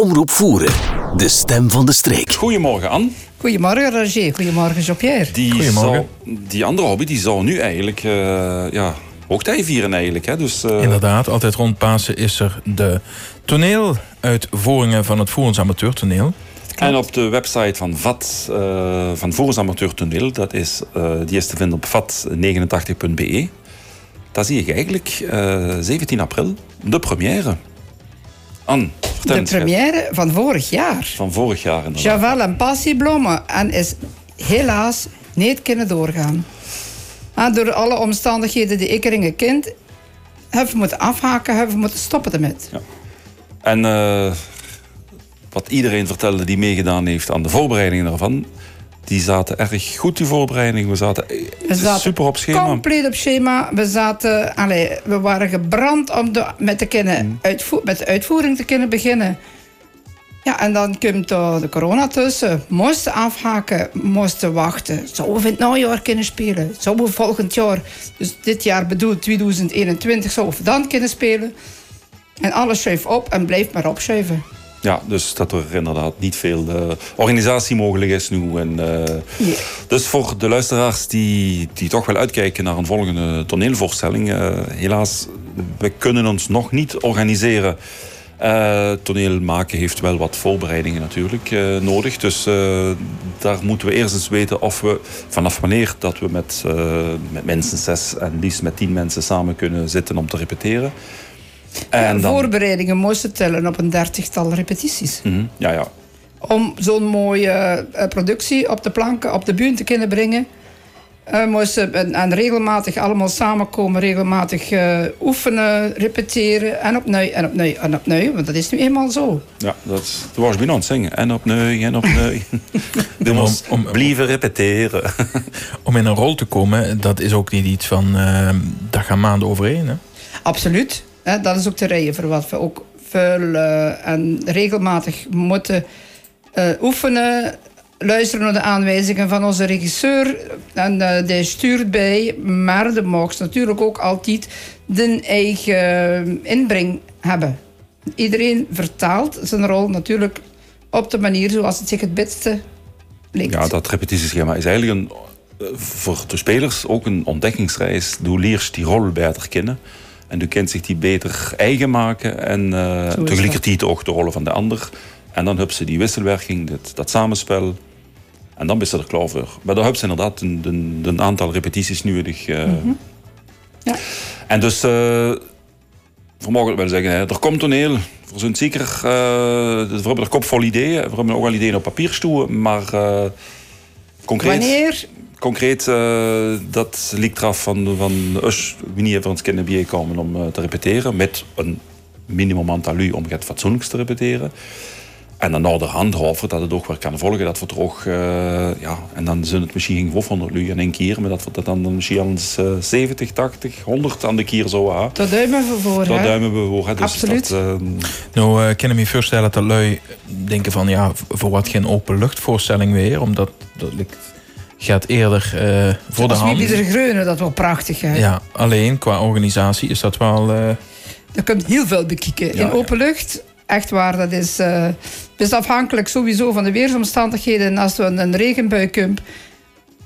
Omroep Voeren, de stem van de streek. Goedemorgen, Anne. Goedemorgen, Roger. Goedemorgen, Jean-Pierre. Die, Goedemorgen. zou- die andere hobby die zou nu eigenlijk eh ja, hoogtij vieren eigenlijk. Hè? Dus, eh, Inderdaad, altijd rond Pasen is er de toneeluitvoeringen van het Voerens Amateurtoneel. En op de website van VAT, eh van Voerens Amateur Toneel, dat is, eh, die is te vinden op vat89.be. Daar zie ik eigenlijk eh, 17 april de première. Anne, De première van vorig jaar. Van vorig jaar inderdaad. Javel en Passiebloemen. En is helaas niet kunnen doorgaan. En door alle omstandigheden die ik erin kind hebben we moeten afhaken, hebben we moeten stoppen ermee. En eh, wat iedereen vertelde die meegedaan heeft aan de voorbereidingen daarvan, die zaten erg goed, die voorbereidingen. We zaten, We zaten super op schema. Compleet op schema. We, zaten, allee, we waren gebrand om de, met, de Mm. uitvoer, met de uitvoering te kunnen beginnen. Ja, en dan komt de corona tussen. Moesten afhaken, moesten wachten. Zouden we in het najaar kunnen spelen? Zouden we volgend jaar, dus dit jaar bedoel 2021, zouden we dan kunnen spelen? En alles schuift op en blijft maar opschuiven. Ja, dus dat er inderdaad niet veel eh, organisatie mogelijk is nu. En, eh. Dus voor de luisteraars die, die toch wel uitkijken naar een volgende toneelvoorstelling, eh, helaas, we kunnen ons nog niet organiseren. Toneel maken heeft wel wat voorbereidingen natuurlijk nodig. Dus daar moeten we eerst eens weten of we vanaf wanneer dat we met, met mensen zes en liefst met tien mensen samen kunnen zitten om te repeteren. En dan, Voorbereidingen moesten tellen op een dertigtal repetities. Mhm, ja, ja. om zo'n mooie eh, productie op de planken, op de bühne te kunnen brengen. Eh, moesten en, en regelmatig allemaal samenkomen, regelmatig eh, oefenen, repeteren en opnieuw en opnieuw en opnieuw. Want dat is nu eenmaal zo. Ja, dat was bijna aan het zingen. En opnieuw, en opnieuw. Moesten om- om- blijven repeteren. Om in een rol te komen, dat is ook niet iets van... eh daar gaan maanden overheen. Hè? Absoluut. Dat is ook de reden voor wat we ook veel en regelmatig moeten eh, oefenen. Luisteren naar de aanwijzingen van onze regisseur. En eh, die stuurt bij. Maar de mocht natuurlijk ook altijd de eigen inbreng hebben. Iedereen vertaalt zijn rol natuurlijk op de manier zoals het zich het beste lijkt. Ja, dat repetitieschema is eigenlijk een, eh, voor de spelers ook een ontdekkingsreis. Du leert die rol beter kennen. En du kent zich die beter eigen maken. En eh is tegelijkertijd ook de rollen van de ander. En dan hebben ze die wisselwerking, dat, dat samenspel. En dan ben ze er klaar voor. Maar daar hebben ze inderdaad een, een, een aantal repetities nodig. eh. Ja. En dus, eh we mogen het wel zeggen, hè, er komt toneel. We zijn zeker, eh, we hebben er kop vol ideeën. We hebben ook wel ideeën op papier stoeien. Maar eh, concreet, Wanneer? Concreet eh, dat ligt eraf van, van us, wanneer we ons kunnen bijkomen om eh, te repeteren. Met een minimum aantal uur om het fatsoenlijks te repeteren. En dan naar de hand houden dat het ook weer kan volgen. Dat we er ook, eh, ja, en dan zijn het misschien geen 500 uur in één keer. Maar dat we dat dan misschien al eens, eh, 70, 80, 100 aan de keer zo hebben. Daar duimen we voor. Hè? duimen we voor. Hè. Dus Absoluut. Dat, eh, Nou, eh, kan ik me voorstellen dat lui denken van... ja, voor wat geen openluchtvoorstelling weer. Omdat dat ligt, gaat eerder eh, voor de Als hand. er greunen, dat wel prachtig. Hè? Ja, alleen qua organisatie is dat wel... eh, Er komt heel veel bekijken. Ja, in open lucht, echt waar, dat is, eh, is afhankelijk sowieso van de weersomstandigheden. En als er een, een regenbui komt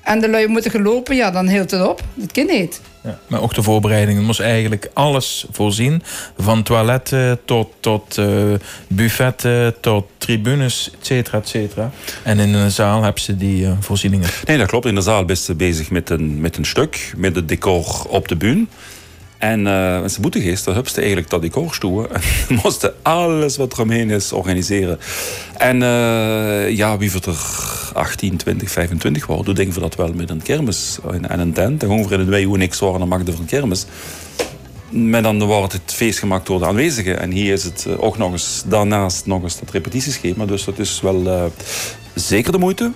en de lui moeten gelopen, ja, dan hield het op. Dat kan niet. Ja, maar ook de voorbereidingen moest eigenlijk alles voorzien. Van toiletten tot, tot eh, buffetten, tot tribunes, et cetera, et cetera. En in een zaal hebben ze die eh, voorzieningen. Nee, dat klopt. In de zaal ben je bezig met een, met een stuk, met het decor op de bühne. En eh als ze moeten geest, dan hebben ze eigenlijk dat decor stoeien. En moesten alles wat er omheen is organiseren. En eh, ja, wie wordt er 18, 20, 25 worden, dan denken we dat wel met een kermis en, en een tent. Gaan we in de twee uur niks worden, dan er een kermis. Maar dan wordt het feest gemaakt door de aanwezigen. En hier is het eh, ook nog eens daarnaast nog eens dat repetitieschema. Dus dat is wel eh, zeker de moeite.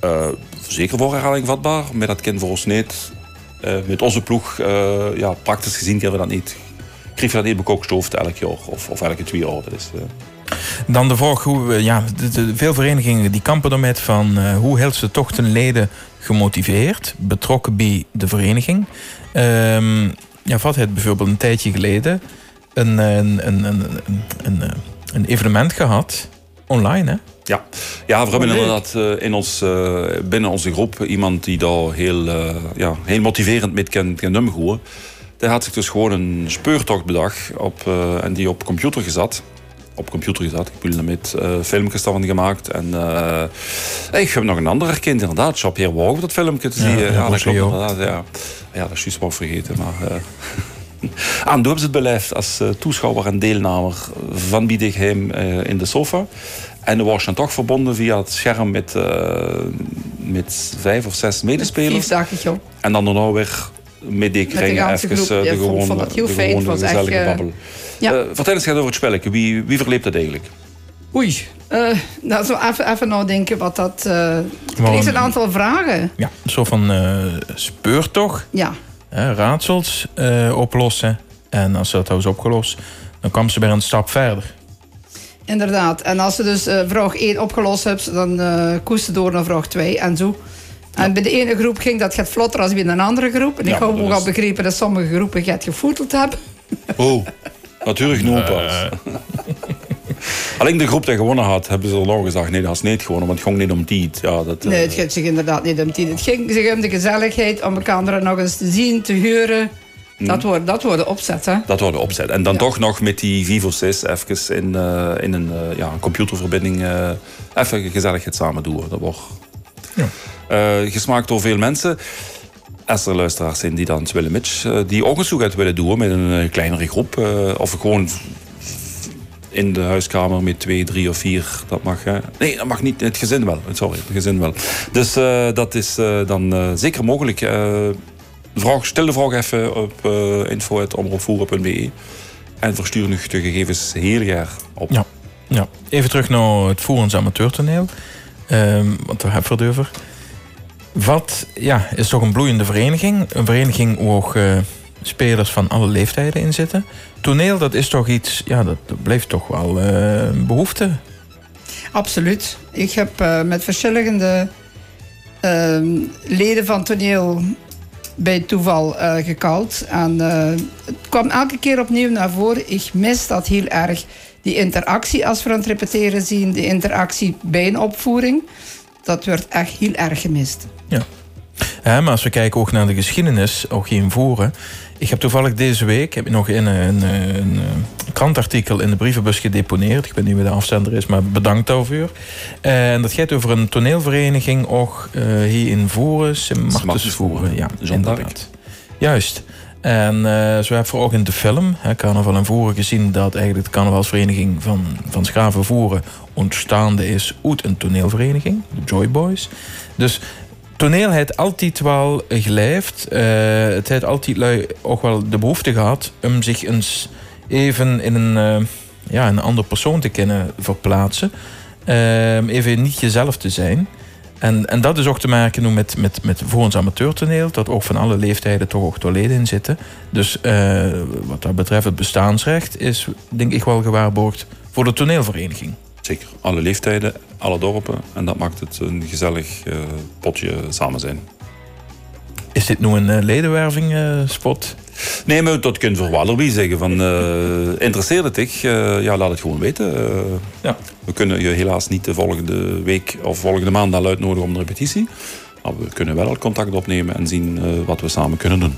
Eh, zeker voor herhaling vatbaar. Maar dat kan voor ons niet. Met onze ploeg, ja, praktisch gezien kunnen we dat niet. Krijg je dat niet bekokstoofd elk jaar of, of elke twee jaar. Dat is, Dan de vraag hoe ja, de, de- veel verenigingen die kampen ermee van eh, hoe hield ze toch hun leden gemotiveerd, betrokken bij de vereniging. Ehm ja, wat het bijvoorbeeld een tijdje geleden een, een, een, een, een, een, eh, een evenement gehad, online hè? Ja, ja we hebben leuk. inderdaad eh, in ons, eh, binnen onze groep iemand die daar heel, eh, ja, heel motiverend met kan, kan omgaan. Die had zich dus gewoon een speurtocht bedacht op, eh, en die op computer gezet. Op computer gezet, ik bedoel met eh filmpjes daarvan gemaakt. En eh, ik heb nog een ander herkend, inderdaad. Jean-Pierre Wouw, dat filmpje te zien. ja, Ja, dat klopt inderdaad. Ja. ja, dat is juist wel vergeten. Maar, eh aan toen hebben ze het beleefd als eh, toeschouwer en deelnemer van Biedegheim eh in de sofa. En dan was je dan toch verbonden via het scherm met, met vijf of zes medespelers. joh. En dan daarna weer met die kringen even groep. Ja, de gewone, heel de fijn. Gewone was echt, gezellige eh, babbel. ja. Eh, vertel eens over het spelletje. Wie, wie verleept dat eigenlijk? Oei. Eh nou, zo even, even nadenken wat dat... eh ik kreeg een aantal vragen. Ja, een soort van eh speurtocht. Ja. hè, raadsels eh, oplossen. En als ze dat hadden opgelost, dan kwam ze weer een stap verder. Inderdaad. En als ze dus eh, vraag 1 opgelost hebt, dan eh koest ze door naar vraag 2 en zo. En bij de ene groep ging dat gaat vlotter als bij een andere groep. En ik Ja, heb maar ook dat al begrepen dat sommige groepen het gevoeteld hebben. Oh, natuurlijk nog pas. Alleen de groep die gewonnen had, hebben ze al lang gezegd: nee, dat is niet gewonnen, want het ging niet om die. Ja, dat, eh, Nee, het gaat zich inderdaad niet om die. Het ging zich om de gezelligheid, om elkaar nog eens te zien, te huren. Dat wordt, dat wordt de opzet, hè? Dat wordt de opzet. En dan Ja. toch nog met die Vivo 6 even in, eh, in een, eh, ja, een computerverbinding eh, even gezelligheid samen doen. Dat wordt Ja. Eh, gesmaakt door veel mensen. Als er luisteraars zijn die dan willen eh, die ook een zoek uit willen doen met een eh, kleinere groep. of gewoon in de huiskamer met twee, drie of vier. Dat mag. nee, dat mag niet. Het gezin wel. Sorry, het gezin wel. Dus dat is dan zeker mogelijk. Vraag, stel de vraag even op uh, info.omroepvoeren.be en verstuur nu de gegevens heel jaar op. Ja. Ja. Even terug naar het Voerens amateurtoneel. Ehm want daar hebben we het. Wat ja, is toch een bloeiende vereniging. Een vereniging waar eh, spelers van alle leeftijden in zitten. Toneel, dat is toch iets... Ja, dat, blijft toch wel eh, een behoefte. Absoluut. Ik heb eh, met verschillende ehm, leden van toneel bij toeval gekald. En het kwam elke keer opnieuw naar voren. Ik mis dat heel erg. Die interactie als we aan het repeteren zien. De interactie bij een opvoering. Dat wordt echt heel erg gemist. Ja, maar als we kijken ook naar de geschiedenis, ook in voeren. Ik heb toevallig deze week heb ik nog in een, een, een, eh, krantartikel in de brievenbus gedeponeerd. Ik weet niet wie de afzender is, maar bedankt daarvoor. En dat gaat over een toneelvereniging ook eh, hier in Voeren, Sint Martens Voeren. Ja, inderdaad. Juist. En eh, zo hebben we ook in de film, hè, Carnaval en Voeren, gezien dat eigenlijk de carnavalsvereniging van, van Schaven Voeren ontstaande is uit een toneelvereniging, de Joy Boys. Dus toneel heeft altijd wel geleefd. Eh, het heeft altijd ook wel de behoefte gehad om zich eens even in een, eh, ja, een andere persoon te kunnen verplaatsen. Ehm, even niet jezelf te zijn. En, en dat is ook te maken met, met, met voor ons amateurtoneel, dat ook van alle leeftijden toch ook leden in zitten. Dus eh, wat dat betreft, het bestaansrecht is denk ik wel gewaarborgd voor de toneelvereniging. Zeker. Alle leeftijden, alle dorpen. En dat maakt het een gezellig eh, potje samen zijn. Is dit nu een eh, ledenwerving eh? Nee, maar dat kunt voor wel erbij zeggen. Van, interesseert het dich? Eh, ja, laat het gewoon weten. Ja. We kunnen je helaas niet de volgende week of volgende maand al uitnodigen om de repetitie. Maar we kunnen wel al contact opnemen en zien wat we samen kunnen doen.